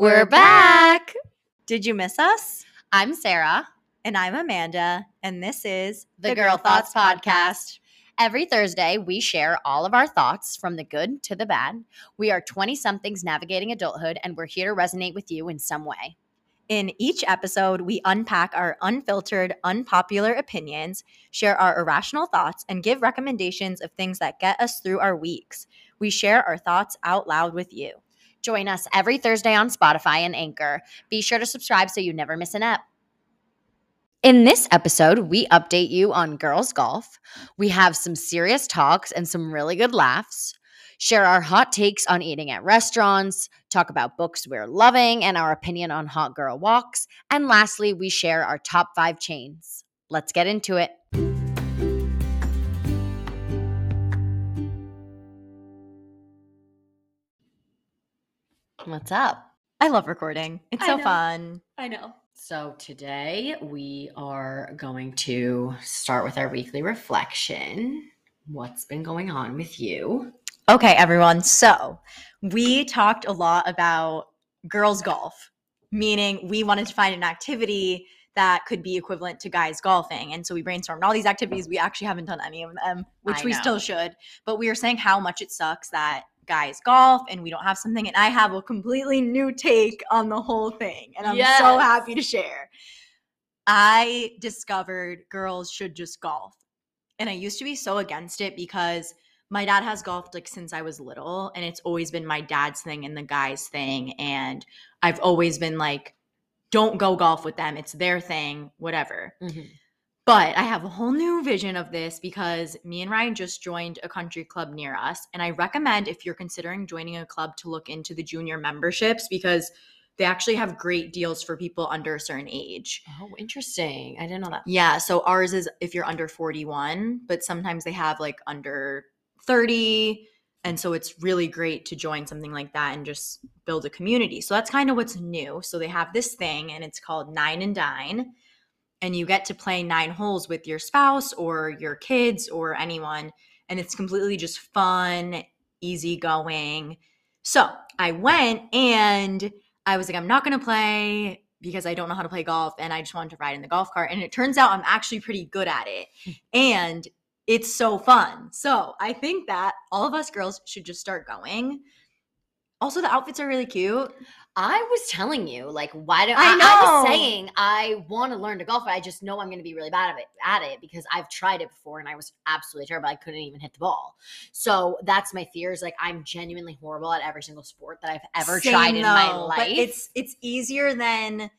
We're back. Did you miss us? I'm Sarah, And I'm Amanda, and this is the, Girl, Thoughts Podcast. Every Thursday, we share all of our thoughts from the good to the bad. We are 20 somethings navigating adulthood, and we're here to resonate with you in some way. In each episode, we unpack our unfiltered, unpopular opinions, share our irrational thoughts, and give recommendations of things that get us through our weeks. We share our thoughts out loud with you. Join us every Thursday on Spotify and Anchor. Be sure to subscribe so you never miss an ep. In this episode, we update you on girls' golf. We have some serious talks and some really good laughs. Share our hot takes on eating at restaurants, talk about books we're loving, and our opinion on hot girl walks. And lastly, we share our top five chains. Let's get into it. What's up? I love recording. It's I so know. fun. I know. So today we are going to start with our weekly reflection. What's been going on with you? Okay, everyone. So we talked a lot about girls' golf, meaning we wanted to find an activity that could be equivalent to guys golfing. And so we brainstormed all these activities. We actually haven't done any of them, which I we know. still should. But we were saying how much it sucks that guys golf and we don't have something. And I have a completely new take on the whole thing. And I'm so happy to share. I discovered girls should just golf. And I used to be so against it because my dad has golfed like since I was little, and it's always been my dad's thing and the guy's thing. And I've always been like, don't go golf with them. It's their thing, whatever. Mm-hmm. But I have a whole new vision of this because me and Ryan just joined a country club near us. And I recommend if you're considering joining a club to look into the junior memberships because they actually have great deals for people under a certain age. Oh, interesting. I didn't know that. Yeah, so ours is if you're under 41, but sometimes they have like under 30. And so it's really great to join something like that and just build a community. So that's kind of what's new. So they have this thing and it's called Nine and Dine. And you get to play nine holes with your spouse or your kids or anyone. And it's completely just fun, easygoing. So I went and I was like, I'm not going to play because I don't know how to play golf and I just wanted to ride in the golf cart. And it turns out I'm actually pretty good at it. Hmm. and it's so fun. So I think that all of us girls should just start going. Also, the outfits are really cute. I was telling you, like, why don't I I, I was saying I want to learn to golf, but I just know I'm going to be really bad at it, at it because I've tried it before and I was absolutely terrible. I couldn't even hit the ball. So that's my fear. Is like I'm genuinely horrible at every single sport that I've ever Same tried in my life. But it's it's easier than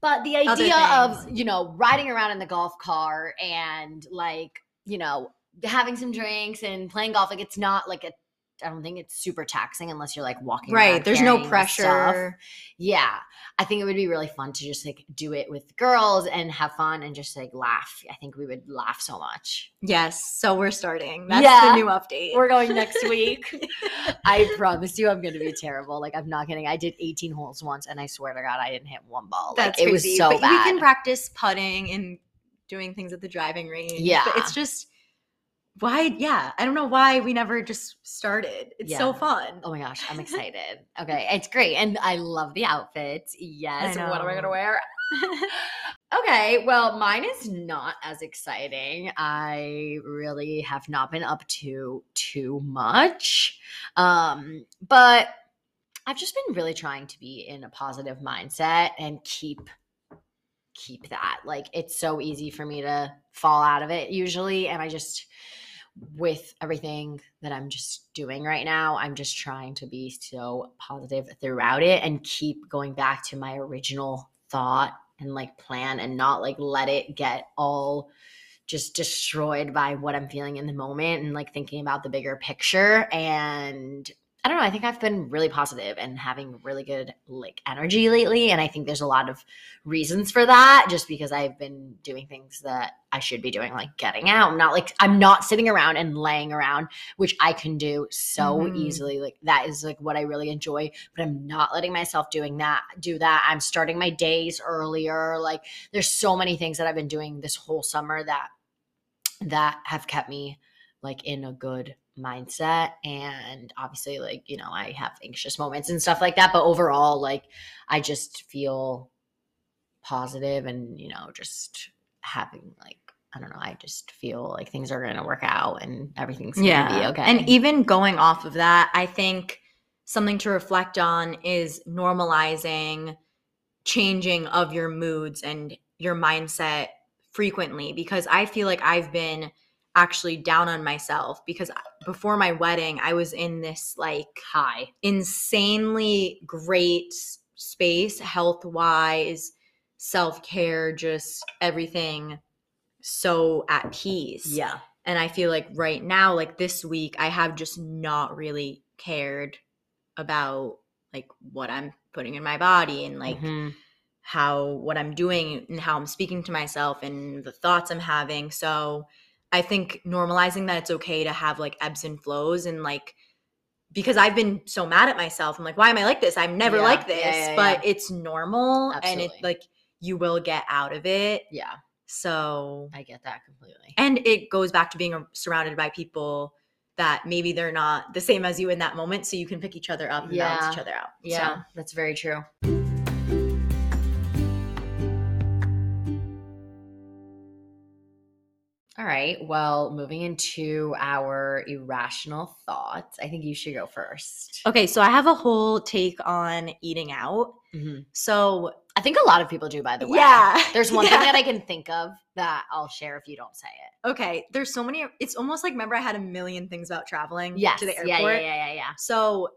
But the idea of, you know, riding around in the golf car and like, you know, having some drinks and playing golf, like it's not like a I don't think it's super taxing unless you're like walking right. There's no pressure. Yeah. I think it would be really fun to just like do it with girls and have fun and just like laugh. I think we would laugh so much. Yes. So we're starting. That's Yeah. the new update. We're going next week. I promise you I'm going to be terrible. Like I'm not kidding. I did 18 holes once and I swear to God I didn't hit one ball. Like That's it was crazy. so but bad. we can practice putting and doing things at the driving range. But Yeah. it's just why yeah, I don't know why we never just started. It's so fun. Oh my gosh, I'm excited. okay, it's great. And I love the outfits. Yes. What am I going to wear? okay, well, mine is not as exciting. I really have not been up to too much. Um, but I've just been really trying to be in a positive mindset and keep keep that. Like it's so easy for me to fall out of it usually and I just with everything that I'm just doing right now, I'm just trying to be so positive throughout it and keep going back to my original thought and like plan and not like let it get all just destroyed by what I'm feeling in the moment and like thinking about the bigger picture. And I don't know, I think I've been really positive and having really good like energy lately. And I think there's a lot of reasons for that just because I've been doing things that I should be doing, like getting out. I'm not like, I'm not sitting around and laying around, which I can do so Mhm. easily. Like, that is like what I really enjoy, but I'm not letting myself doing that, do that. I'm starting my days earlier. Like, there's so many things that I've been doing this whole summer that, that have kept me like in a good mindset and obviously like you know i have anxious moments and stuff like that but overall like i just feel positive and you know just having like i don't know i just feel like things are going to work out and everything's going to be okay And even going off of that, I think something to reflect on is normalizing changing of your moods and your mindset frequently because I feel like I've been actually down on myself because before my wedding, I was in this like high insanely great space health wise, self care, just everything so at peace. yeah And I feel like right now, like this week, I have just not really cared about like what I'm putting in my body and like Mhm. how what I'm doing and how I'm speaking to myself and the thoughts I'm having. So I think normalizing that it's okay to have like ebbs and flows and like because I've been so mad at myself. I'm like, why am I like this? I'm never Yeah, like yeah, this. yeah, but it's normal and it like you will get out of it. yeah So i get that completely and it goes back to being a- surrounded by people that maybe they're not the same as you in that moment so you can pick each other up and balance Yeah. each other out yeah So, that's very true All right. Well, moving into our irrational thoughts, I think you should go first. okay so i have a whole take on eating out Mhm. so I think a lot of people do, by the way. yeah There's one yeah. thing that I can think of that I'll share if you don't say it. okay there's so many it's almost like remember i had a million things about traveling Yes. to the Yeah, airport yeah, yeah, yeah, yeah. So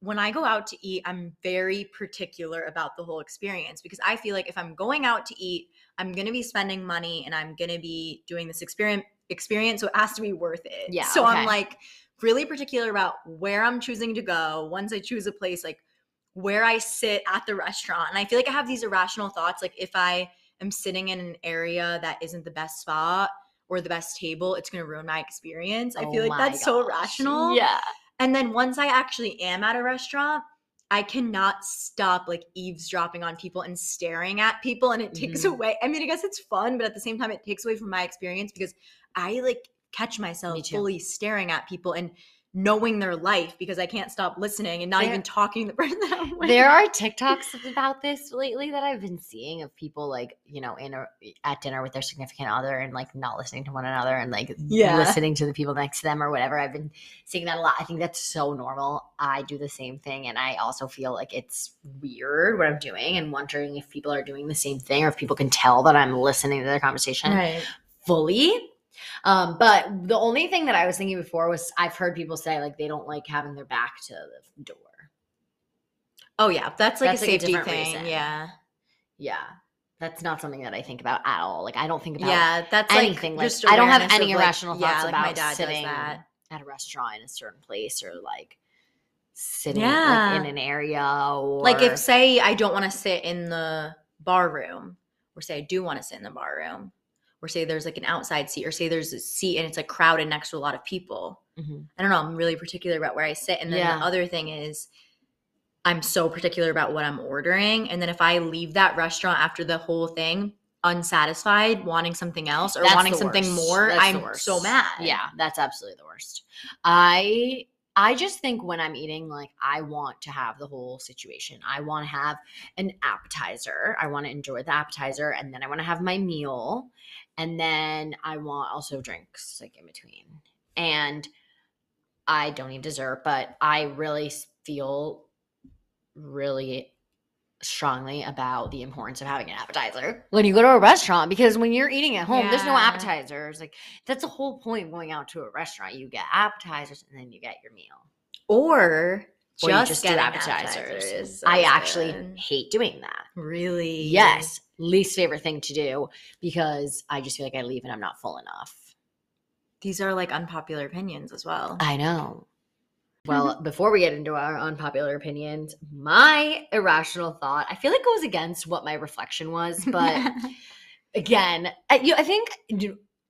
when I go out to eat, I'm very particular about the whole experience because I feel like if I'm going out to eat, I'm going to be spending money and I'm going to be doing this experience experience so it has to be worth it. Yeah, So okay. I'm like really particular about where I'm choosing to go. Once I choose a place like where I sit at the restaurant. And I feel like I have these irrational thoughts like if I am sitting in an area that isn't the best spot or the best table, it's going to ruin my experience. I Oh feel like that's so gosh. rational. Yeah. And then once I actually am at a restaurant, I cannot stop like eavesdropping on people and staring at people. And it takes Mhm. away. I mean, I guess it's fun, but at the same time, it takes away from my experience because I like catch myself fully staring at people and knowing their life because I can't stop listening and not There- even talking to the person that I'm with. There are TikToks about this lately that I've been seeing of people like, you know, in a, at dinner with their significant other and like not listening to one another and like Yeah. listening to the people next to them or whatever. I've been seeing that a lot. I think that's so normal. I do the same thing and I also feel like it's weird what I'm doing and wondering if people are doing the same thing or if people can tell that I'm listening to their conversation Right. fully. Um, but the only thing that I was thinking before was I've heard people say like they don't like having their back to the door. Oh yeah, that's like That's, a like, safety different thing. reason. Yeah. Yeah. That's not something that I think about at all. Like I don't think about Yeah, that's anything. like Like, I don't have any of, like- irrational thoughts yeah, like about my dad sitting that. at a restaurant in a certain place or like sitting Yeah. like in an area or like if say i don't want to sit in the bar room or say i do want to sit in the bar room or say there's like an outside seat or say there's a seat and it's like crowded next to a lot of people Mhm. i don't know i'm really particular about where i sit and then Yeah. the other thing is i'm so particular about what i'm ordering and then if i leave that restaurant after the whole thing unsatisfied wanting something else or That's wanting something more That's i'm so mad Yeah, that's absolutely the worst. I I just think when I'm eating, like I want to have the whole situation. I want to have an appetizer. I want to enjoy the appetizer, and then I want to have my meal, and then I want also drinks like in between. And I don't need dessert, but I really feel really strongly about the importance of having an appetizer when you go to a restaurant because when you're eating at home there's no Yeah. appetizers like that's the whole point of going out to a restaurant you get appetizers and then you get your meal or or just, just getting appetizers, appetizers. i actually good. hate doing that really yes least favorite thing to do because i just feel like i leave and i'm not full enough these are like unpopular opinions as well I know. Well, mm-hmm. before we get into our unpopular opinions, my irrational thought, I feel like goes against what my reflection was, but again, I, you, I think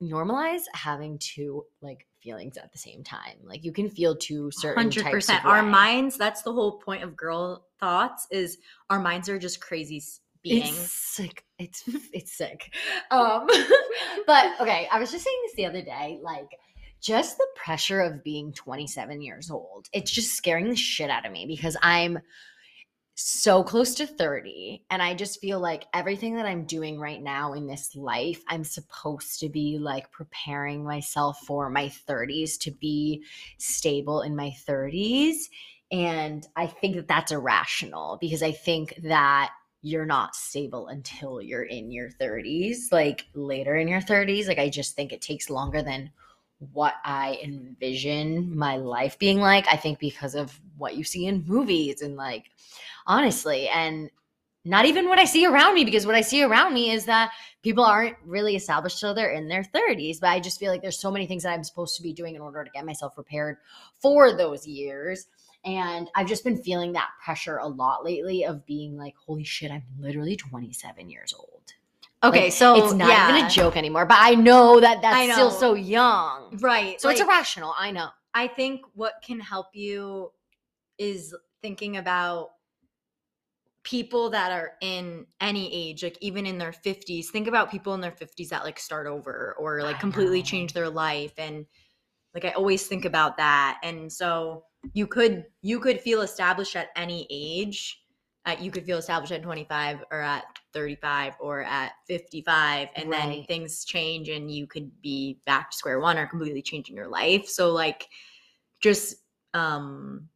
normalize having two like feelings at the same time. Like you can feel two certain hundred types percent. of Our way. minds. That's the whole point of girl thoughts. Is our minds are just crazy beings. It's sick. It's it's sick. Um, but okay, I was just saying this the other day. Like, just the pressure of being 27 years old. It's just scaring the shit out of me because I'm so close to 30 and I just feel like everything that I'm doing right now in this life, I'm supposed to be like preparing myself for my 30s to be stable in my 30s. And I think that that's irrational because I think that you're not stable until you're in your 30s, like later in your 30s. Like, I just think it takes longer than what I envision my life being like. I think because of what you see in movies and like, honestly, and not even what I see around me, because what I see around me is that people aren't really established till they're in their 30s. But I just feel like there's so many things that I'm supposed to be doing in order to get myself prepared for those years and I've just been feeling that pressure a lot lately of being like, holy shit, I'm literally 27 years old. Okay, Like, so it's not yeah. even a joke anymore, but I know that that's still so young. right? So it's irrational. I know. I think what can help you is thinking about people that are in any age, like even in their 50s. Think about people in their 50s that like start over or like I completely know. change their life and like I always think about that. And so you could you could feel established at any age. Uh, you could feel established at 25 or at 35 or at 55 and then things change and you could be back to square one or completely changing your life so like just um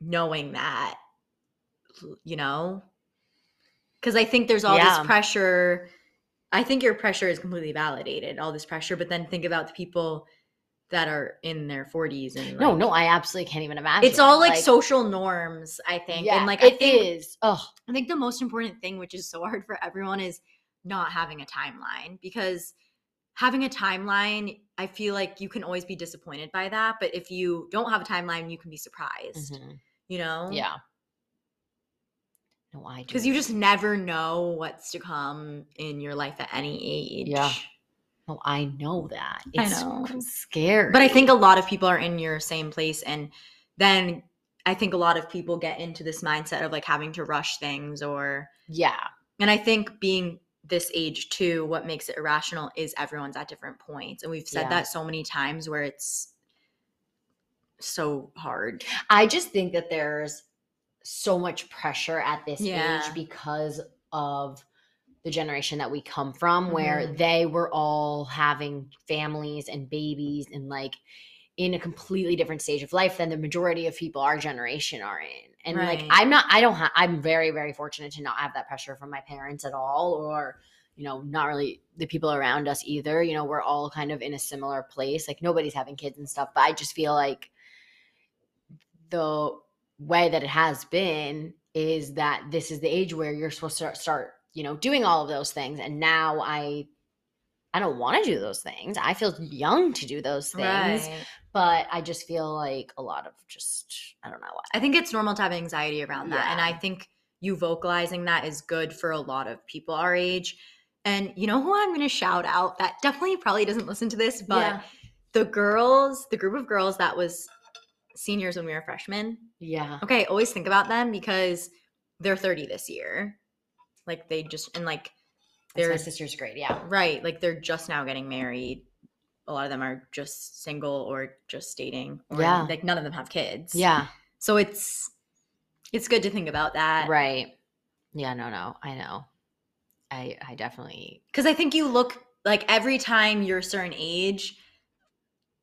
knowing that you know because i think there's all Yeah. this pressure i think your pressure is completely validated all this pressure but then think about the people that are in their 40s and No, like- no, I absolutely can't even imagine. it's all like, social norms i think Yeah, and like it I think, is. Oh, I think the most important thing, which is so hard for everyone, is not having a timeline because having a timeline, I feel like you can always be disappointed by that. But if you don't have a timeline, you can be surprised, mhm. you know? yeah. No, I do. Because you just never know what's to come in your life at any age. Yeah. No, I know that. I It's know. scary. But I think a lot of people are in your same place. And then I think a lot of people get into this mindset of like having to rush things or yeah. And I think being this age too, what makes it irrational is everyone's at different points. And we've said Yeah. that so many times where it's so hard. I just think that there's so much pressure at this Yeah. age because of the generation that we come from, where Mhm. they were all having families and babies and like in a completely different stage of life than the majority of people our generation are in. And like, I'm not, I don't have, I'm very, very fortunate to not have that pressure from my parents at all, or, you know, not really the people around us either. You know, we're all kind of in a similar place. Like, nobody's having kids and stuff, but I just feel like the way that it has been is that this is the age where you're supposed to start, you know, doing all of those things. And now I, I don't want to do those things. I feel young to do those things, Right. but I just feel like a lot of just, I don't know. I think it's normal to have anxiety around that. And I think you vocalizing that is good for a lot of people our age. And you know who I'm going to shout out that definitely probably doesn't listen to this, but Yeah. the girls, the group of girls that was seniors when we were freshmen. Yeah. Okay, always think about them because they're 30 this year. Like they just and like my they're sister's grade. Yeah. right, like they're just now getting married. A lot of them are just single or just dating. Or Yeah. like none of them have kids. Yeah. So it's it's good to think about that. Right. Yeah. No, no. I know. I, I definitely, Because I think you look like every time you're a certain age,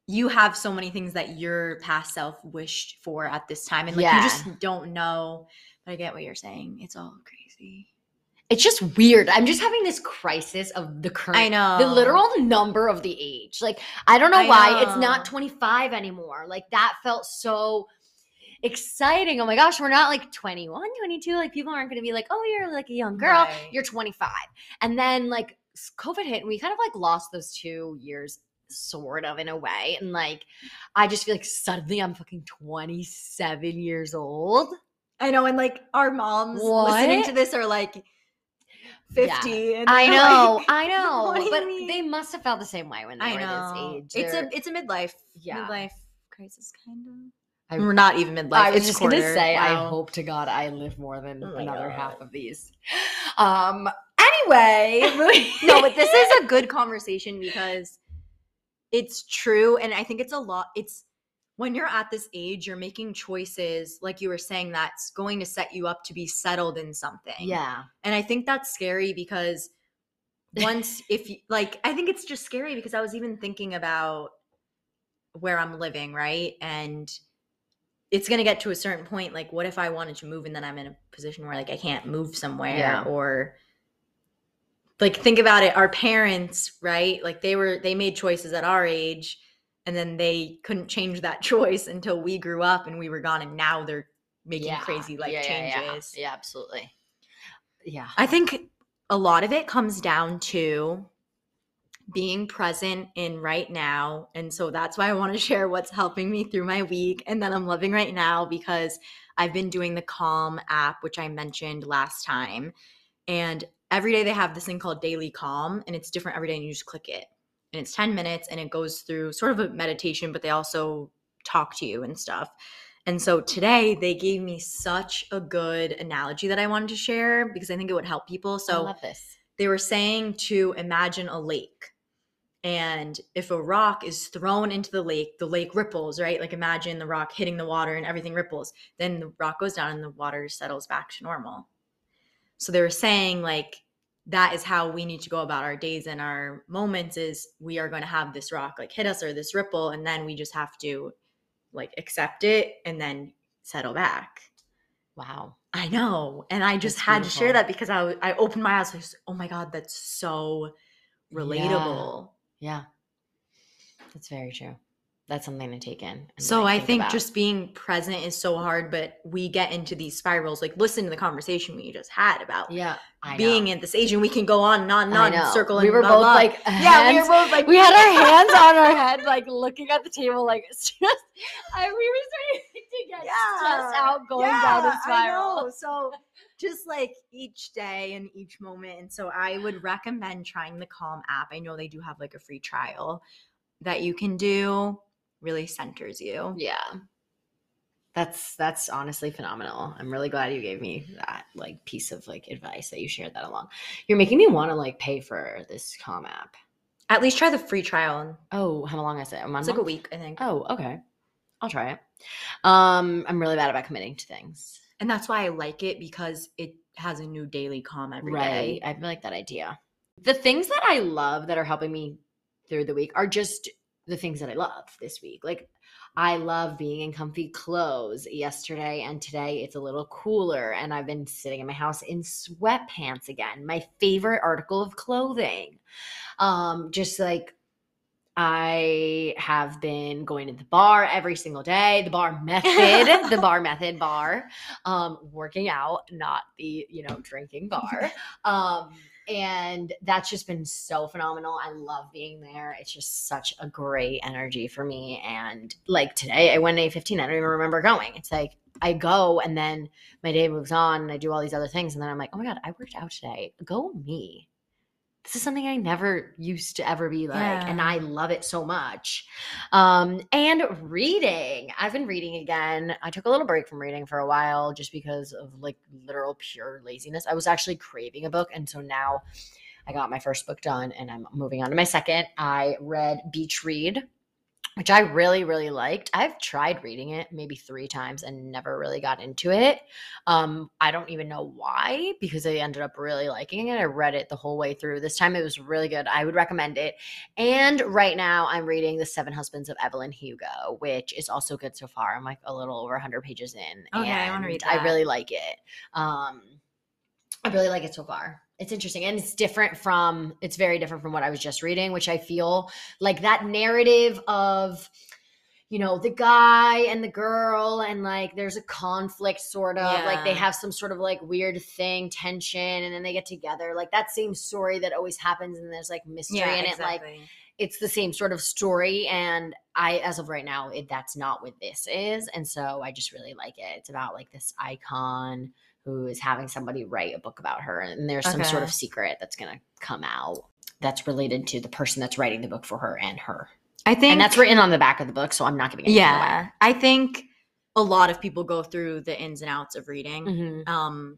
you have so many things that your past self wished for at this time. And like Yeah. you just don't know. But I get what you're saying. It's all crazy. It's just weird. I'm just having this crisis of the current I know. the literal number of the age. Like, I don't know I why it's not 25 anymore. Like, that felt so exciting. Oh my gosh, we're not like 21, 22. Like, people aren't going to be like, oh, you're like a young girl. Right. You're 25. And then, like, COVID hit and we kind of like lost those two years, sort of in a way. And like, I just feel like suddenly I'm fucking 27 years old. I know, and like our moms listening to this are like. 50. And I know, like- I know. what do you but mean? they must have felt the same way when they I were know. this age. It's They're- a it's a midlife Yeah. midlife crisis kind of. I- We're not even midlife. I was it's just gonna quarter. say, I hope to God I live more than Oh another God. half of these. Um. Anyway, no, but this is a good conversation because it's true and i think it's a lot it's when you're at this age you're making choices like you were saying that's going to set you up to be settled in something Yeah. and i think that's scary because once if you like i think it's just scary because i was even thinking about where i'm living right and it's going to get to a certain point like what if i wanted to move and then i'm in a position where like i can't move somewhere Yeah. or like think about it our parents right like they were they made choices at our age and then they couldn't change that choice until we grew up and we were gone and now they're making Yeah. crazy life Yeah, yeah, yeah. changes Yeah, absolutely. Yeah. I think a lot of it comes down to being present in right now. And so that's why I want to share what's helping me through my week and that I'm loving right now because I've been doing the Calm app, which I mentioned last time. And every day they have this thing called Daily Calm, and it's different every day, and you just click it. And it's 10 minutes and it goes through sort of a meditation, but they also talk to you and stuff. And so today they gave me such a good analogy that I wanted to share because I think it would help people. I So love this. they were saying to imagine a lake. And if a rock is thrown into the lake, the lake ripples, right? Like imagine the rock hitting the water and everything ripples. Then the rock goes down and the water settles back to normal. So they were saying like that is how we need to go about our days and our moments is we are going to have this rock like hit us or this ripple and then we just have to like accept it and then settle back. Wow. I know. And I just That's had to share that because i i opened my eyes. I was, oh my God, that's so relatable. Yeah. That's very true. That's something to take in. So I think about. just being present is so hard, but we get into these spirals. Like, listen to the conversation we just had about yeah, I being know. at this age, and we can go on and on and on, circle. We were blah, both blah. like, yeah, we were both like, we had our hands on our head, like looking at the table, like it's just. I, we were starting to get stressed out going down the Yeah, I spiral. know. So just like each day and each moment. And so I would recommend trying the Calm app. I know they do have like a free trial that you can do. Really centers you. Yeah. That's that's honestly phenomenal. I'm really glad you gave me that like piece of like advice that you shared that along. You're making me want to like pay for this Calm app. At least try the free trial. Oh, how long is it? A month? it's like a week, I think. Oh, okay. I'll try it. Um, I'm really bad about committing to things. And that's why I like it because it has a new daily calm every day. right. I like that idea. The things that I love that are helping me through the week are just the things that I love this week. Like I love being in comfy clothes. Yesterday and today it's a little cooler and I've been sitting in my house in sweatpants again. My favorite article of clothing. Um just like I have been going to the bar every single day, the bar method, the bar method bar, um, working out, not the, you know, drinking bar. Um, and that's just been so phenomenal. I love being there. It's just such a great energy for me. And like today, I went A 15. I don't even remember going. It's like I go and then my day moves on and I do all these other things. And then I'm like, oh my God, I worked out today. Go me. This is something I never used to ever be like. And I love it so much. Um, and reading. I've been reading again. I took a little break from reading for a while just because of like literal pure laziness. I was actually craving a book. And so now I got my first book done and I'm moving on to my second. I read Beach Read, which I really, really liked. I've tried reading it maybe three times and never really got into it. Um, I don't even know why because I ended up really liking it. I read it the whole way through. This time it was really good. I would recommend it. And right now I'm reading The Seven Husbands of Evelyn Hugo, which is also good so far. I'm like a little over 100 pages in. Okay, I wanna read and I really like it. Um, I really like it so far. It's interesting and it's different from it's very different from what I was just reading, which I feel like that narrative of you know the guy and the girl and like there's a conflict sort of like they have some sort of like weird thing tension and then they get together. Like that same story that always happens and there's like mystery in it like it's the same sort of story and i as of right now it, that's not what this is and so i just really like it. It's about like this icon who is having somebody write a book about her and there's some sort of secret that's going to come out that's related to the person that's writing the book for her and her I think and that's written on the back of the book so i'm not giving it Yeah, I think a lot of people go through the ins and outs of reading. away. Um,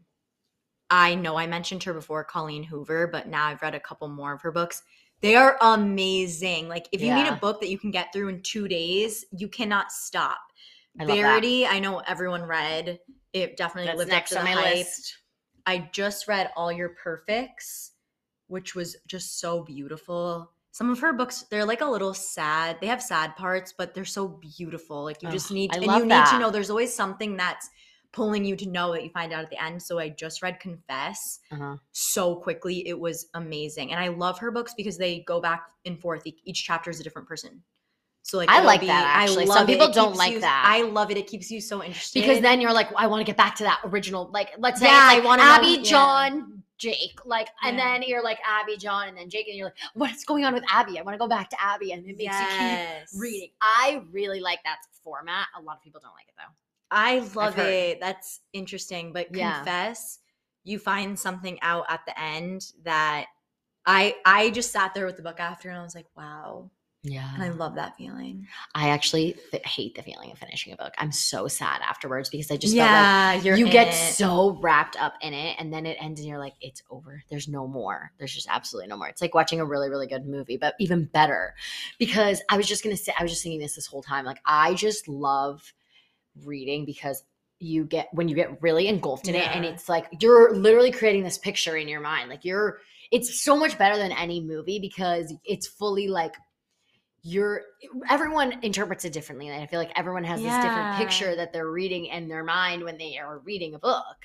I know I mentioned her before, Colleen Hoover, but now I've read a couple more of her books. They are amazing. Like if you need a book that you can get through in two days, you cannot stop. I love that. Verity, I know everyone read. It definitely That's lived next up to my hype. list. I just read All Your Perfects, which was just so beautiful. Some of her books, they're like a little sad. They have sad parts, but they're so beautiful. Like you just Ugh, need, I and you need to know. There's always something that's pulling you to know that you find out at the end. So I just read Confess Uh-huh. so quickly. It was amazing, and I love her books because they go back and forth. Each chapter is a different person. So like I like be- that, I actually. Some people It don't like you- that. I love it. It keeps you so interested Because then you're like, oh, I want to get back to that original. Like, let's say Yeah, I know- Abby, yeah. John, Jake. Like, and Yeah. then you're like Abby, John, and then Jake, and you're like, what's going on with Abby? I want to go back to Abby, and it makes you Yes. keep reading. I really like that format. A lot of people don't like it though. I love it. That's interesting. But Yeah. confess, you find something out at the end that I I just sat there with the book after and I was like, wow. Yeah. And I love that feeling. I actually th- hate the feeling of finishing a book. I'm so sad afterwards because I just yeah, like you get it. so wrapped up in it and then it ends and you're like, it's over. There's no more. There's just absolutely no more. It's like watching a really, really good movie, but even better because I was just going to say, I was just thinking this this whole time. Like, I just love reading because you get when you get really engulfed in it and it's like you're literally creating this picture in your mind like you're it's so much better than any movie because it's fully like you're everyone interprets it differently and i feel like everyone has this different picture that they're reading in their mind when they are reading a book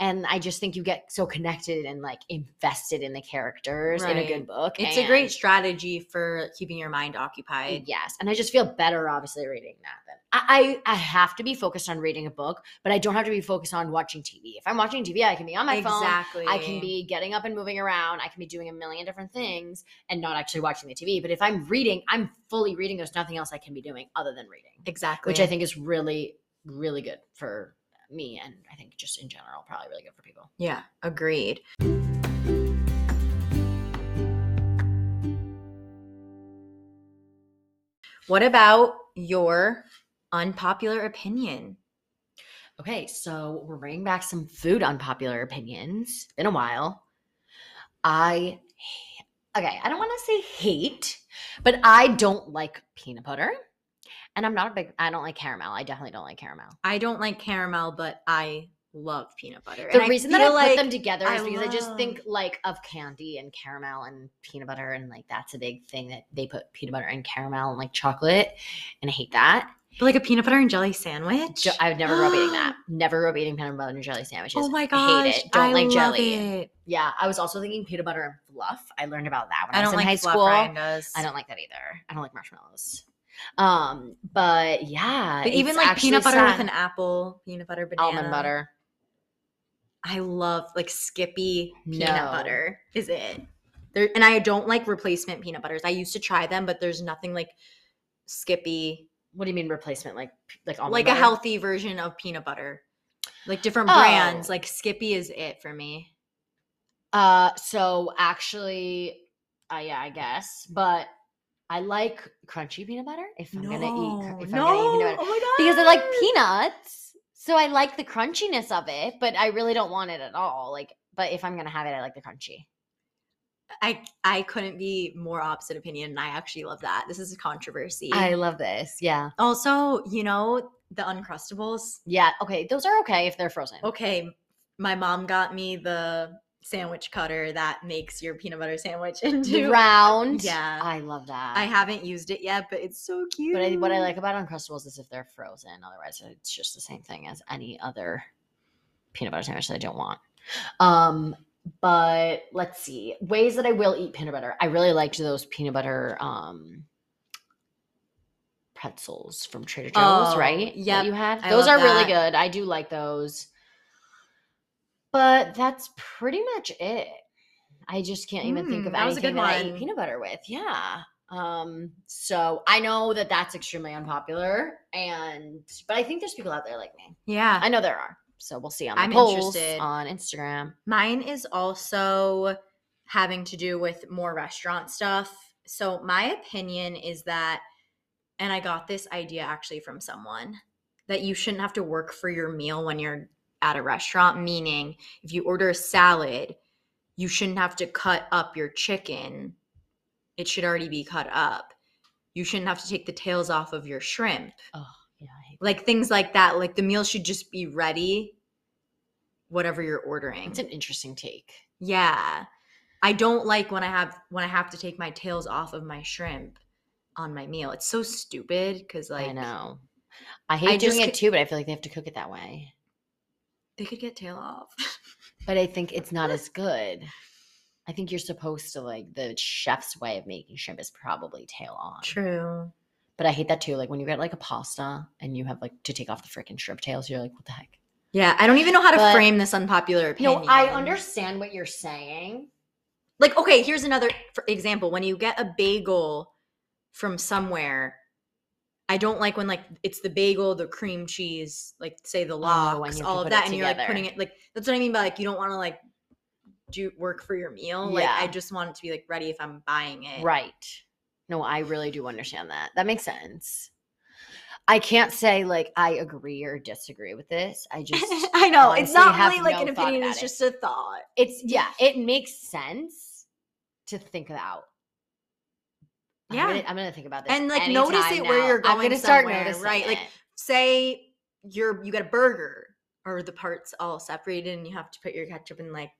and i just think you get so connected and like invested in the characters in a good book It's a great strategy for keeping your mind occupied. Yes, and I just feel better, obviously, reading that. Than I, I, I have to be focused on reading a book, but I don't have to be focused on watching TV. If I'm watching TV, I can be on my phone. exactly. I can be getting up and moving around. I can be doing a million different things and not actually watching the TV. But if I'm reading, I'm fully reading. There's nothing else I can be doing other than reading, exactly. which I think is really, really good for me. And I think just in general, probably really good for people. Yeah, agreed. What about your unpopular opinion? Okay, so we're bringing back some food unpopular opinions. Been a while. I okay, I don't want to say hate, but I don't like peanut butter. And I'm not a big I don't like caramel. I definitely don't like caramel. I don't like caramel, but I love peanut butter. The And I reason that I feel put like them together is I because I just think like of candy and caramel and peanut butter and like that's a big thing that they put peanut butter and caramel and like chocolate and I hate that. But like a peanut butter and jelly sandwich. I would never grow up eating that. Never grew up eating peanut butter and jelly sandwiches. Oh my I hate it. Don't I like love jelly. it. Yeah, I was also thinking peanut butter and fluff. I learned about that when I, I was don't in like high fluff, school. Does. I don't like that either. I don't like marshmallows. Um, but yeah, But even like peanut butter with an apple, peanut butter banana, almond butter. I love like Skippy peanut No. butter. Is it? There and I don't like replacement peanut butters. I used to try them, but there's nothing like Skippy, What do you mean replacement? Like like almond like a healthy version of peanut butter. Like different Oh. brands. Like Skippy is it for me. Uh, so actually, uh, yeah, I guess, but I like crunchy peanut butter if I'm gonna eat. If I'm gonna eat peanut butter. Oh my god. because I like peanuts. So I like the crunchiness of it, but I really don't want it at all. Like, but if I'm gonna have it, I like the crunchy. I I couldn't be more opposite opinion. and I actually love that. This is a controversy. I love this. Yeah. also, you know, the uncrustables. Yeah. Okay. Those are okay if they're frozen. Okay, my mom got me the sandwich cutter that makes your peanut butter sandwich into Round. Yeah. I love that. I haven't used it yet, but it's so cute. But I, what I like about Uncrustables is if they're frozen. Otherwise, it's just the same thing as any other peanut butter sandwich that I don't want. Um, but let's see ways that I will eat peanut butter. I really liked those peanut butter um pretzels from Trader Joe's, Oh, right? Yeah, you had I those are love really good. I do like those. But that's pretty much it. I just can't even think Mm, of that was a anything good that I eat peanut butter with. Yeah. Um. So I know that that's extremely unpopular, and but I think there's people out there like me. yeah, I know there are. So we'll see on the I'm polls interested. on Instagram. Mine is also having to do with more restaurant stuff. So, my opinion is that, and I got this idea actually from someone, that you shouldn't have to work for your meal when you're at a restaurant. Meaning, if you order a salad, you shouldn't have to cut up your chicken it should already be cut up. You shouldn't have to take the tails off of your shrimp. Oh, yeah. Like things like that. Like the meal should just be ready, whatever you're ordering. It's an interesting take. Yeah. I don't like when I have when I have to take my tails off of my shrimp on my meal. It's so stupid because like I know. I hate just doing it too, but I feel like they have to cook it that way. They could get tail off. But I think it's not as good. I think you're supposed to like the chef's way of making shrimp is probably tail on. True. But I hate that too. Like when you get like a pasta and you have like to take off the freaking shrimp tails, you're like, what the heck? Yeah, I don't even know how to But- frame this unpopular opinion. No, I understand what you're saying. Like, okay, here's another example. When you get a bagel from somewhere, I don't like when like it's the bagel, the cream cheese, like say the Oh, and lox, you all of that, and you're like putting it like that's what I mean by like you don't want to like do work for your meal. Like I just want it to be like ready if I'm buying it. Right. No, I really do understand that. That makes sense. I can't say like I agree or disagree with this. I just I know it's not really like no an opinion; it's it. just a thought. it's yeah, it makes sense to think out. I'm Yeah. gonna, I'm gonna think about this. And, like, notice it where you're I'm going gonna start somewhere, noticing right? Like. Say you're you get a burger or the parts all separated, and you have to put your ketchup and like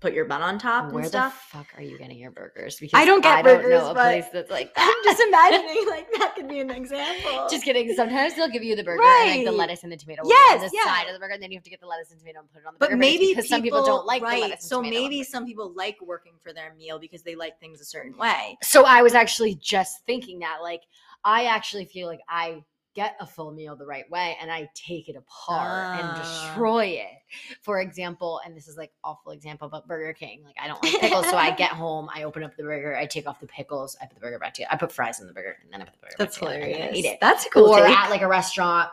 put your bun on top where and the stuff. fuck are you getting your burgers? Because I don't get I don't burgers, know a but place that's like I'm just imagining like that could be an example. Just kidding. Sometimes they'll give you the burger and like the lettuce and the tomato be on Yes, the yeah. side of the burger, and then you have to get the lettuce and tomato and put it on the but burger. it's maybe because some people don't like right. the lettuce and so the maybe some people like working for their meal because they like things a certain way. So I was actually just thinking that, like, I actually feel like I get a full meal the right way and I take it apart and Ah. destroy it. For example, and this is like awful example, but Burger King, like I don't like pickles, so I get home, I open up the burger, I take off the pickles, I put the burger back together. I put fries in the burger, and then I put the burger. That's back together, and I hilarious. eat it. That's cool or take. at like a restaurant,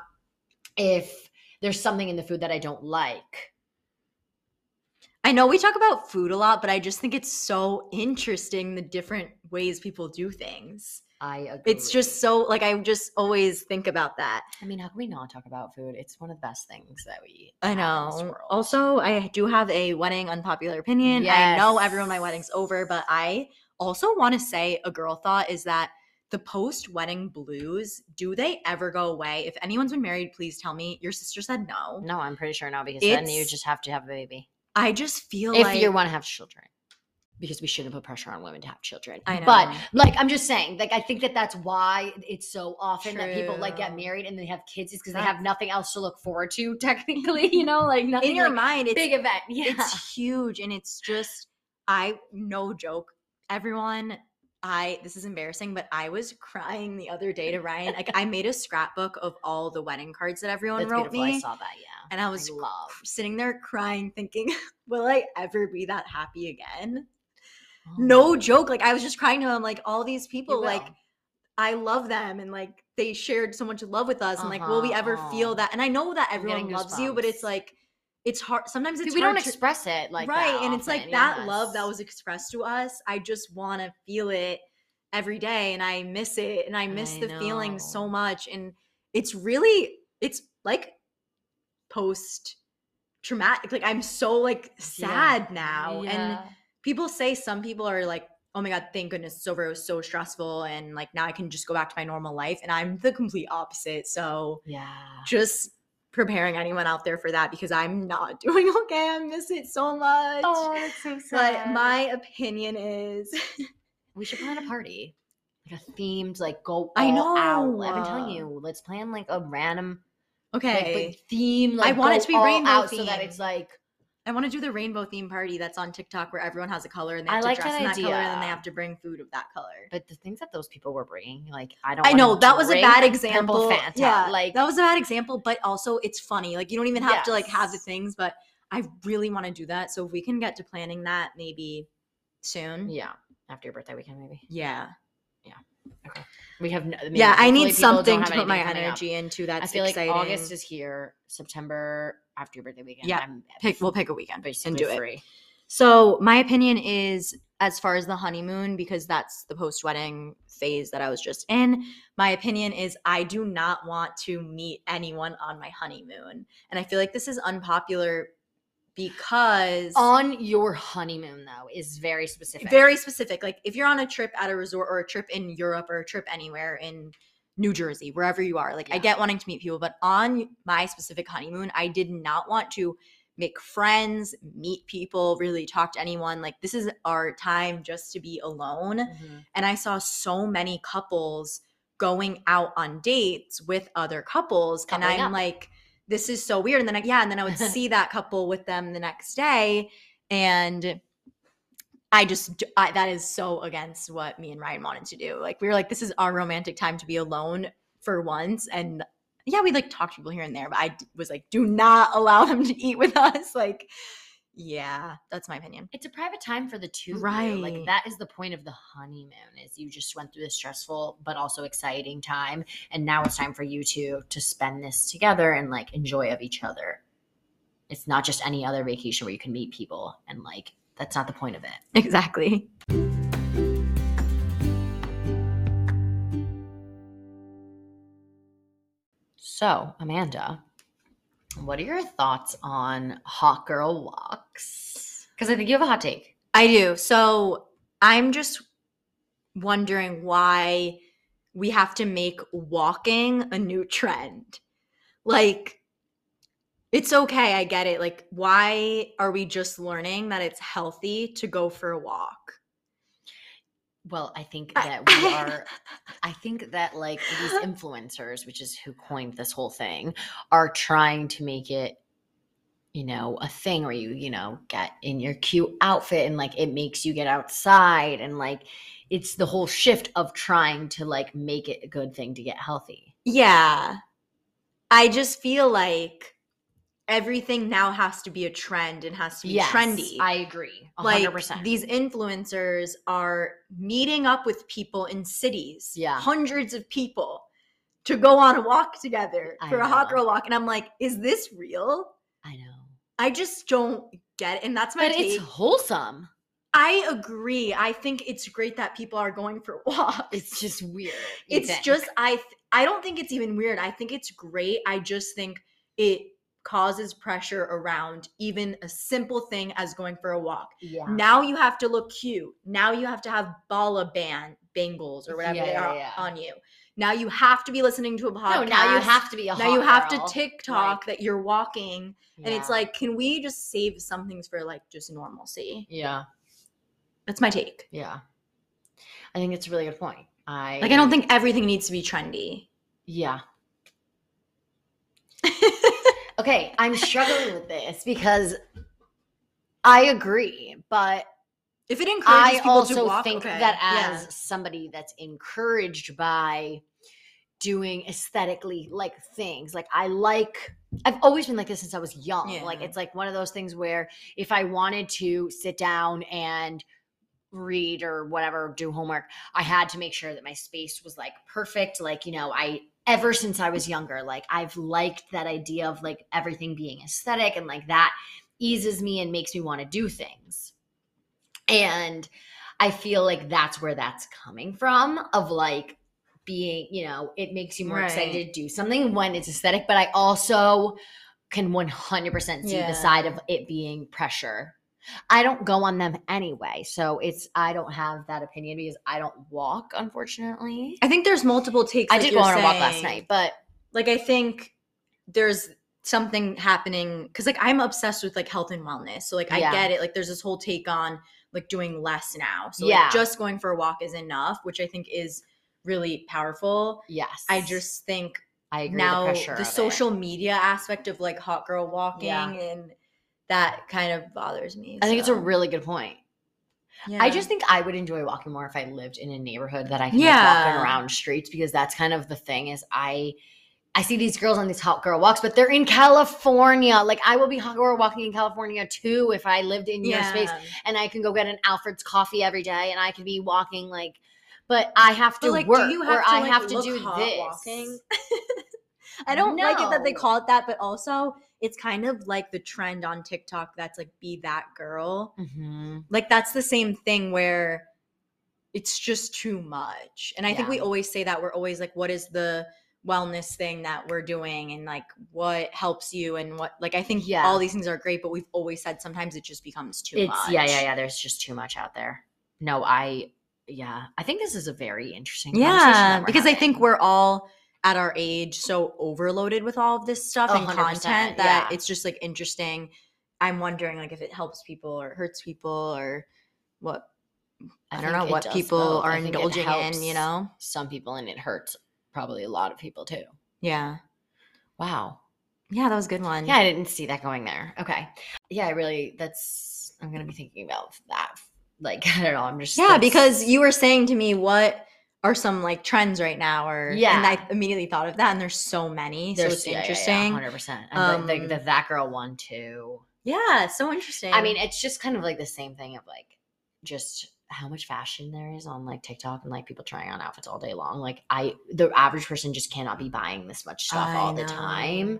if there's something in the food that I don't like, I know we talk about food a lot, but I just think it's so interesting the different ways people do things. I agree. It's just so like I just always think about that. I mean, how can we not talk about food? It's one of the best things that we. Eat. I have in this know. Also, I do have a wedding unpopular opinion. I know everyone my wedding's over, but I also want to say a girl thought is that the post wedding blues, do they ever go away? If anyone's been married, please tell me. Your sister said no. No, I'm pretty sure no, because then you just have to have a baby. I just feel If like you want to have children. Because we shouldn't put pressure on women to have children. I know. But like, I'm just saying, like, I think that that's why it's so often that people like get married and they have kids is because they have nothing else to look forward to. Technically, you know, like nothing in your like, mind, it's a big event. Yeah. it's huge and it's just I no joke. Everyone, I this is embarrassing, but I was crying the other day to Ryan. Like I made a scrapbook of all the wedding cards that everyone That's wrote beautiful. I me. saw that. Yeah. And I was I sitting there crying, thinking, will I ever be that happy again? No Oh. joke. Like I was just crying to him, like all these people, like. I love them and like they shared so much love with us. And like, will we Uh-huh, ever feel that? And I know that everyone loves you, but it's like it's hard. Sometimes it's we don't to- express it like right and it's like often, that love that was expressed to us i just want to feel it every day and i miss it and i miss I the feeling so much and it's really it's like post traumatic like i'm so like Yeah. sad now and Yeah. People say some people are like oh my god thank goodness it's over it was so stressful and like now i can just go back to my normal life and i'm the complete opposite so yeah. just preparing anyone out there for that because i'm not doing okay i miss it so much Oh, that's so but my opinion is we should plan a party, like a themed, like go. I all out. know. I've been telling you, let's plan like a random, okay. like, but theme. I want it to be rainbow out so that it's like I want to do the rainbow theme party that's on TikTok where everyone has a color and they I have like dress that in that color and then they have to bring food of that color. But the things that those people were bringing, like I don't. I know that was a bad example. Fanta. Yeah, like that was a bad example, but also it's funny. Like you don't even have to like have the things, but I really want to do that. So if we can get to planning that maybe soon. yeah, after your birthday weekend, maybe Yeah. Yeah. Okay. We have. No, I mean, yeah, I need something to put my energy into. That's I feel exciting. like August is here. September after your birthday weekend. Yeah, I'm pick. We'll pick a weekend and do it. So my opinion is as far as the honeymoon, because that's the post-wedding phase that I was just in, my opinion is I do not want to meet anyone on my honeymoon. And I feel like this is unpopular because On your honeymoon, though, is very specific. very specific. Like if you're on a trip at a resort or a trip in Europe or a trip anywhere in New Jersey, wherever you are, like I get wanting to meet people, but on my specific honeymoon, I did not want to make friends, meet people, really talk to anyone. Like this is our time just to be alone. Mhm. And I saw so many couples going out on dates with other couples. and I'm up. like, this is so weird. And then I, yeah, and then I would see that couple with them the next day. And I just I, that is so against what me and Ryan wanted to do. Like we were like, this is our romantic time to be alone for once. And yeah, we like talked to people here and there, but I was like, do not allow them to eat with us. Like, yeah, that's my opinion. It's a private time for the two. Right. Like that is the point of the honeymoon is you just went through this stressful but also exciting time and now it's time for you two to spend this together and like enjoy of each other. It's not just any other vacation where you can meet people and like that's not the point of it. Exactly. So, Amanda, what are your thoughts on hot girl walks? Because I think you have a hot take. I do. So I'm just wondering why we have to make walking a new trend. Like, it's okay. I get it. Like, why are we just learning that it's healthy to go for a walk? Well, I think that we are I think that like these influencers, which is who coined this whole thing, are trying to make it, you know, a thing where you, you know, get in your cute outfit and like it makes you get outside and like it's the whole shift of trying to like make it a good thing to get healthy. Yeah. I just feel like everything now has to be a trend and has to be trendy. I agree. like 100%. these influencers are meeting up with people in cities Yeah. hundreds of people to go on a walk together I for a hot girl walk and i'm like is this real I know. i just don't get it and that's my But take it's wholesome. i agree i think it's great that people are going for walks It's just weird. it's think. just i th- i don't think it's even weird i think it's great i just think it causes pressure around even a simple thing as going for a walk yeah. now you have to look cute. Now you have to have Bala band bangles or whatever Yeah, they are yeah. on you. Now you have to be listening to a podcast. No, now you have to be a Now you have girl. to TikTok Like, that you're walking, and it's like, can we just save some things for like just normalcy? yeah. That's my take. Yeah. I think it's a really good point. I Like, I don't think everything needs to be trendy. Yeah. Okay, I'm struggling with this because I agree, but if it encourages I people also to walk, think okay, that yeah. as somebody that's encouraged by doing aesthetically like things, like I like I've always been like this since I was young. Like it's like one of those things where if I wanted to sit down and read or whatever, do homework, I had to make sure that my space was like perfect. Like, you know, I ever since I was younger, like I've liked that idea of like everything being aesthetic and like that eases me and makes me want to do things. And I feel like that's where that's coming from of like being, you know, it makes you more excited to do something when it's aesthetic, but I also can 100% see Yeah. the side of it being pressure. I don't go on them anyway. So it's, I don't have that opinion because I don't walk, unfortunately. I think there's multiple takes. I like did go on a walk last night, but like i think there's something happening because like i'm obsessed with like health and wellness so like i Yeah. get it like there's this whole take on like doing less now so Yeah. like just going for a walk is enough which i think is really powerful yes. i just think I agree now the, the, of it. social media aspect of like hot girl walking Yeah. and that kind of bothers me I think it's a really good point. yeah. I just think I would enjoy walking more if I lived in a neighborhood that I can Yeah. walking around streets because that's kind of the thing is I I see these girls on these hot girl walks, but they're in California. Like I will be hot girl walking in California too if I lived in your space and I can go get an Alfred's coffee every day and I could be walking like but I have to But like, work do you have or to, I like, have to do this. walking? I don't like it that they call it that, but also it's kind of like the trend on TikTok that's like be that girl. Mhm. Like that's the same thing where it's just too much. And I think we always say that we're always like what is the wellness thing that we're doing and like what helps you and what like I think Yeah. all these things are great, but we've always said sometimes it just becomes too it's much. yeah, yeah, yeah. There's just too much out there. No, I yeah. I think this is a very interesting Yeah, conversation that we're because I think we're all at our age so overloaded with all of this stuff and content that yeah. it's just like interesting. I'm wondering like if it helps people or hurts people or what I, don't know what people both. are I indulging in, you know? some people and it hurts probably a lot of people too. Yeah. Wow. Yeah, that was a good one. Yeah, I didn't see that going there. Okay. Yeah, I really that's I'm gonna be thinking about that. Like, I don't know. I'm just Yeah, because you were saying to me what are some like trends right now or yeah and I immediately thought of that and there's so many. so it's interesting. hundred percent. And the, the, Um, the that girl one too. Yeah, so interesting. I mean, it's just kind of like the same thing of like just how much fashion there is on like TikTok and like people trying on outfits all day long. Like I the average person just cannot be buying this much stuff I all the time.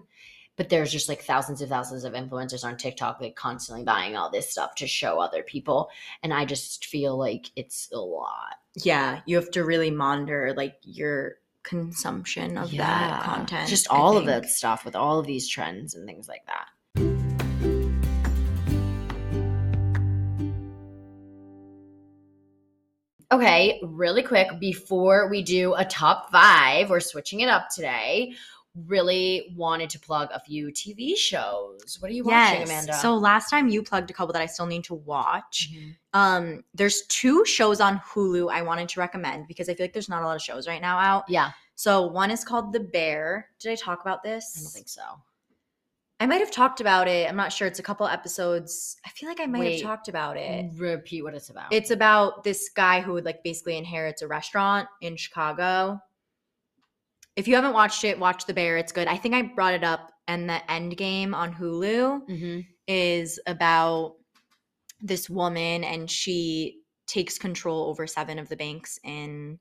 But there's just like thousands and thousands of influencers on TikTok like constantly buying all this stuff to show other people. And I just feel like it's a lot. yeah, you have to really monitor like your consumption of that content. Just all of that stuff with all of these trends and things like that. Okay, really quick before we do a top five, we're switching it up today. Really wanted to plug a few TV shows. What are you watching, Yes. Amanda? So last time you plugged a couple that I still need to watch. Mhm. Um, there's two shows on Hulu I wanted to recommend because I feel like there's not a lot of shows right now out. yeah, So one is called The Bear. Did I talk about this? I don't think so. I might have talked about it. I'm not sure. It's a couple episodes. I feel like I might Wait. have talked about it. Repeat what it's about. It's about this guy who would like basically inherits a restaurant in Chicago. If you haven't watched it, watch The Bear. It's good. I think I brought it up. And the Endgame on Hulu Mhm. is about this woman and she takes control over seven of the banks in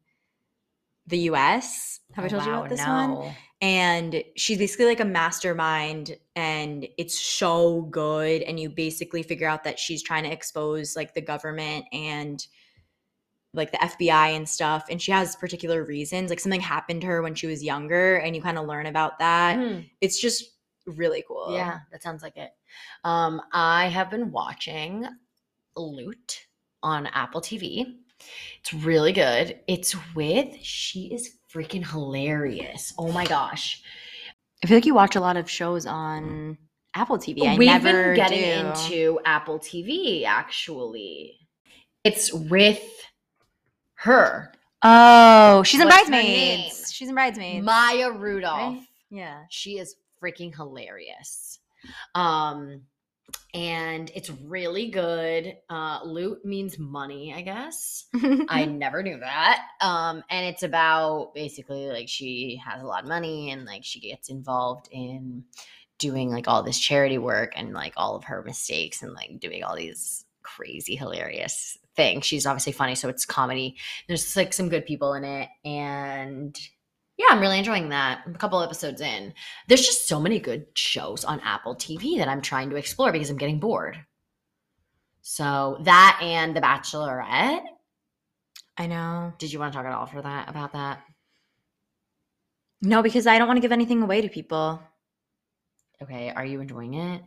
the US. Have I told you about this one? and she's basically like a mastermind and it's so good and you basically figure out that she's trying to expose like the government and like the FBI and stuff and she has particular reasons like something happened to her when she was younger and you kind of learn about that Mhm. it's just really cool Yeah, that sounds like it. Um, I have been watching Loot on Apple TV. It's really good. It's with she is freaking hilarious. Oh my gosh. I feel like you watch a lot of shows on Apple TV I We've never been getting do. into Apple TV actually. It's with her, oh she's in What's Bridesmaids she's in Bridesmaids Maya Rudolph. right? yeah She is freaking hilarious. Um and it's really good. Uh loot means money, I guess. I never knew that. Um and it's about basically like she has a lot of money and like she gets involved in doing like all this charity work and like all of her mistakes and like doing all these crazy hilarious things. She's obviously funny, so it's comedy. There's like some good people in it and yeah, I'm really enjoying that. I'm a couple episodes in. There's just so many good shows on Apple TV that I'm trying to explore because I'm getting bored. So that and The Bachelorette. I know Did you want to talk at all for that about that? No, because I don't want to give anything away to people. Okay, are you enjoying it?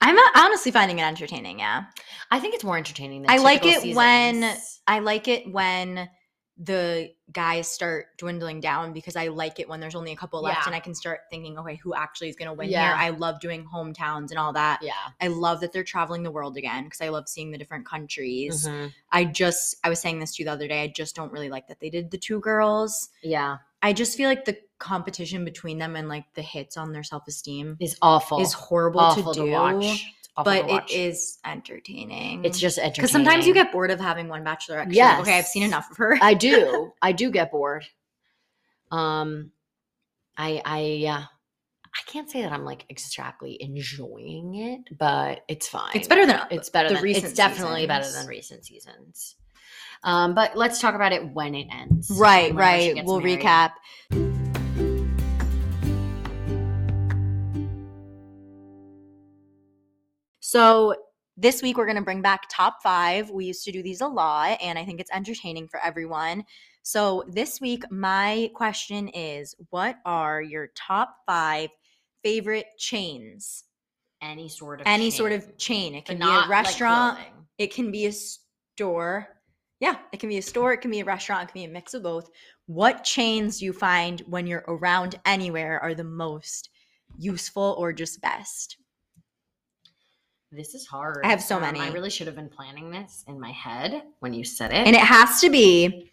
I'm honestly finding it entertaining. Yeah, I think it's more entertaining than I like it when- I like it when the guys start dwindling down because I like it when there's only a couple left Yeah. and I can start thinking, okay, who actually is going to win Yeah. here? I love doing hometowns and all that. Yeah. I love that they're traveling the world again because I love seeing the different countries. Mhm. I just, I was saying this to you the other day. I just don't really like that they did the two girls. Yeah. I just feel like the competition between them and like the hits on their self esteem is awful. is horrible awful to do. watch. It's but it is entertaining. It's just entertaining. because sometimes you get bored of having one bachelorette. you're okay, I've seen enough of her. I do. I do get bored. Um, I I yeah. I can't say that I'm like exactly enjoying it, but it's fine. it's better than It's better the than recent It's definitely better than recent seasons. Um, but let's talk about it when it ends. right, right. We'll married. recap. So this week we're going to bring back top five. We used to do these a lot, and I think it's entertaining for everyone. So this week, my question is what are your top five favorite chains? Any sort of Any sort of chain. It but can be a restaurant, clothing. it can be a store. Yeah, it can be a store, it can be a restaurant, it can be a mix of both. What chains do you find when you're around anywhere are the most useful or just best? This is hard. I have so Um, I really should have been planning this in my head when you said it. And it has to be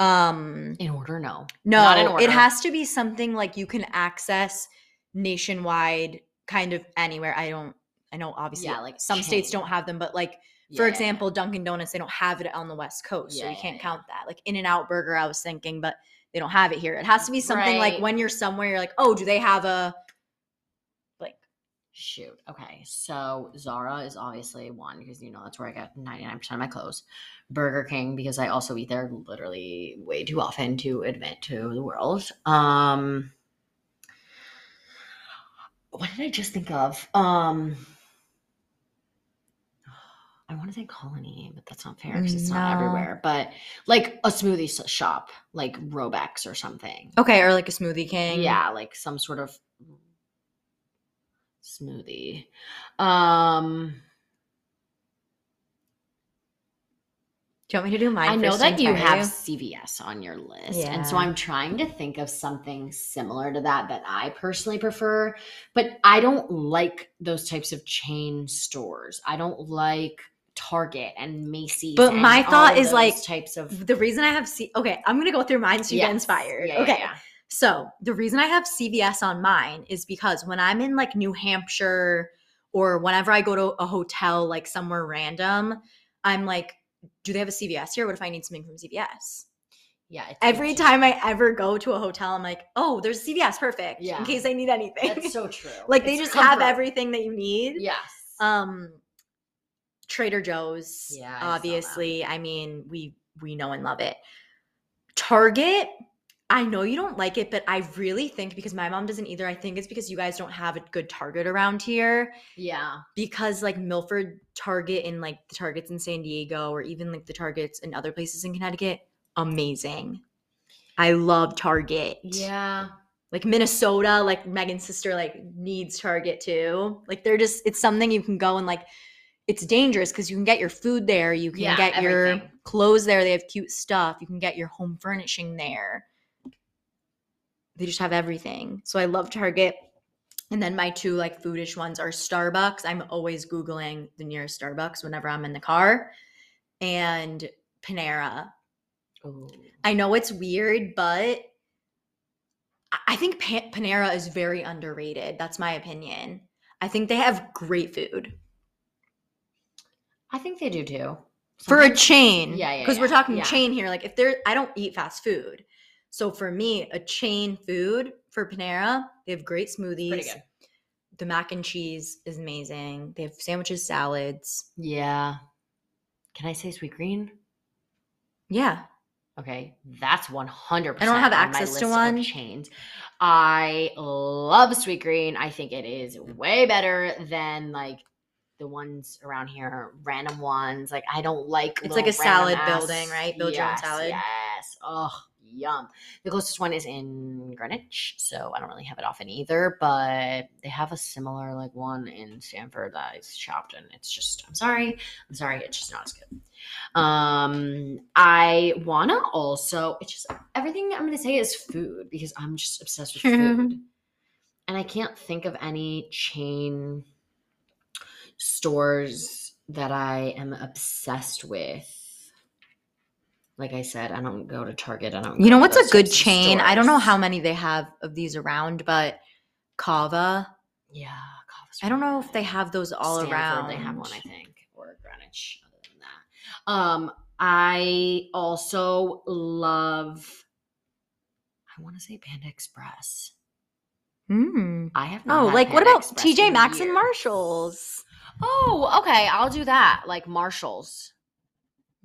um in order, no. no, Not in it order. has has to be something like you can access nationwide kind of anywhere. I don't I know obviously Yeah, like some states don't have them, but like for Yeah. example, Dunkin' Donuts, they don't have it on the West Coast, so you can't yeah. count that. Like In-N-Out Burger, I was thinking, but they don't have it here. It has to be something like when you're somewhere, you're like, oh, do they have a like Shoot. Okay. So Zara is obviously one because you know that's where I get 99% of my clothes. Burger King because I also eat there literally way too often to admit to the world. Um What did I just think of? Um I want to say Colony, but that's not fair because it's not everywhere. But like a smoothie shop, like Robeks or something. okay, or like a Smoothie King? Yeah, like some sort of smoothie. Um Do you want me to do mine? I know that you have CVS on your list. And so I'm trying to think of something similar to that that I personally prefer, but I don't like those types of chain stores. I don't like Target and Macy's. But and my thought is, like, types of The reason I have C okay, I'm gonna go through mine so you get inspired. Yeah, yeah, okay. yeah. So the reason I have CVS on mine is because when I'm in like New Hampshire or whenever I go to a hotel like somewhere random, I'm like, do they have a CVS here? What if I need something from CVS? Yeah. it's Every time I ever go to a hotel, I'm like, oh, there's a CVS, perfect. Yeah. In case I need anything. That's so true. like they It's just have everything that you need. Yes. Um Trader Joe's, Yeah, I obviously. I mean, we we know and love it. Target, I know you don't like it, but I really think because my mom doesn't either. I think it's because you guys don't have a good Target around here. yeah. Because like Milford Target and like the Targets in San Diego or even like the Targets in other places in Connecticut, amazing. I love Target. Yeah. Like Minnesota, like Megan's sister like needs Target too. Like they're just it's something you can go and like it's dangerous because you can get your food there, you can Yeah, get your clothes there, they have cute stuff, you can get your home furnishing there. They just have everything. So I love Target. And then my two like foodish ones are Starbucks. I'm always Googling the nearest Starbucks whenever I'm in the car. And Panera. Ooh. I know it's weird, but I- I think Pa- Panera is very underrated. That's my opinion. I think they have great food I think they do too. for a chain. Yeah, yeah, Because we're talking yeah. chain here. Like if there, I don't eat fast food, so for me, a chain food for Panera, they have great smoothies. Pretty good. The mac and cheese is amazing. They have sandwiches, salads. Yeah. Can I say Sweetgreen? Yeah, Okay, that's one hundred percent. I don't have access to one. Chains. I love Sweetgreen. I think it is way better than like the ones around here, random ones. Like I don't like. It's like a salad random building, right? Build your own salad. Yes. Oh, yum. The closest one is in Greenwich, so I don't really have it often either. But they have a similar like one in Stamford that I shopped in. It's just, I'm sorry, I'm sorry, it's just not as good. Um, I wanna also, it's just everything I'm gonna say is food because I'm just obsessed with food. And I can't think of any chain stores that I am obsessed with. Like I said, I don't go to Target. I don't. you know what's a good chain? I don't know how many they have of these around, but Cava. Yeah, Cava's I don't know if they have those all Stamford, around. They have one, I think, or Greenwich. Other than that, um, I also love. I want to say Panda Express. Mm. I have not Oh, like what about TJ Maxx and. Marshalls? Oh, okay, I'll do that. Like Marshalls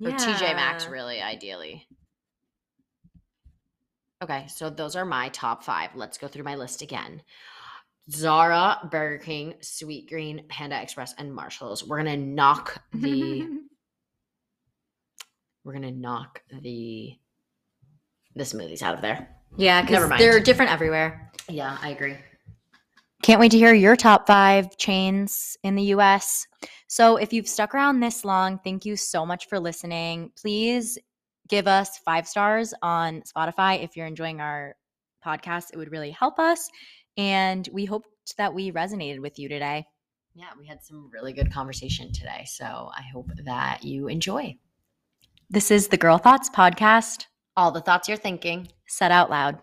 or TJ Maxx, really, ideally. Okay, so those are my top five. Let's go through my list again. Zara, Burger King, Sweetgreen, Panda Express, and Marshalls. We're gonna knock the we're gonna knock the the smoothies out of there. yeah, Never because mind. they're different everywhere. Yeah, I agree. Can't wait to hear your top five chains in the US. So, if you've stuck around this long, thank you so much for listening. Please give us five stars on Spotify if you're enjoying our podcast. It would really help us. And we hoped that we resonated with you today. Yeah, we had some really good conversation today. So I hope that you enjoy This is the Girl Thoughts Podcast, all the thoughts you're thinking. said out loud.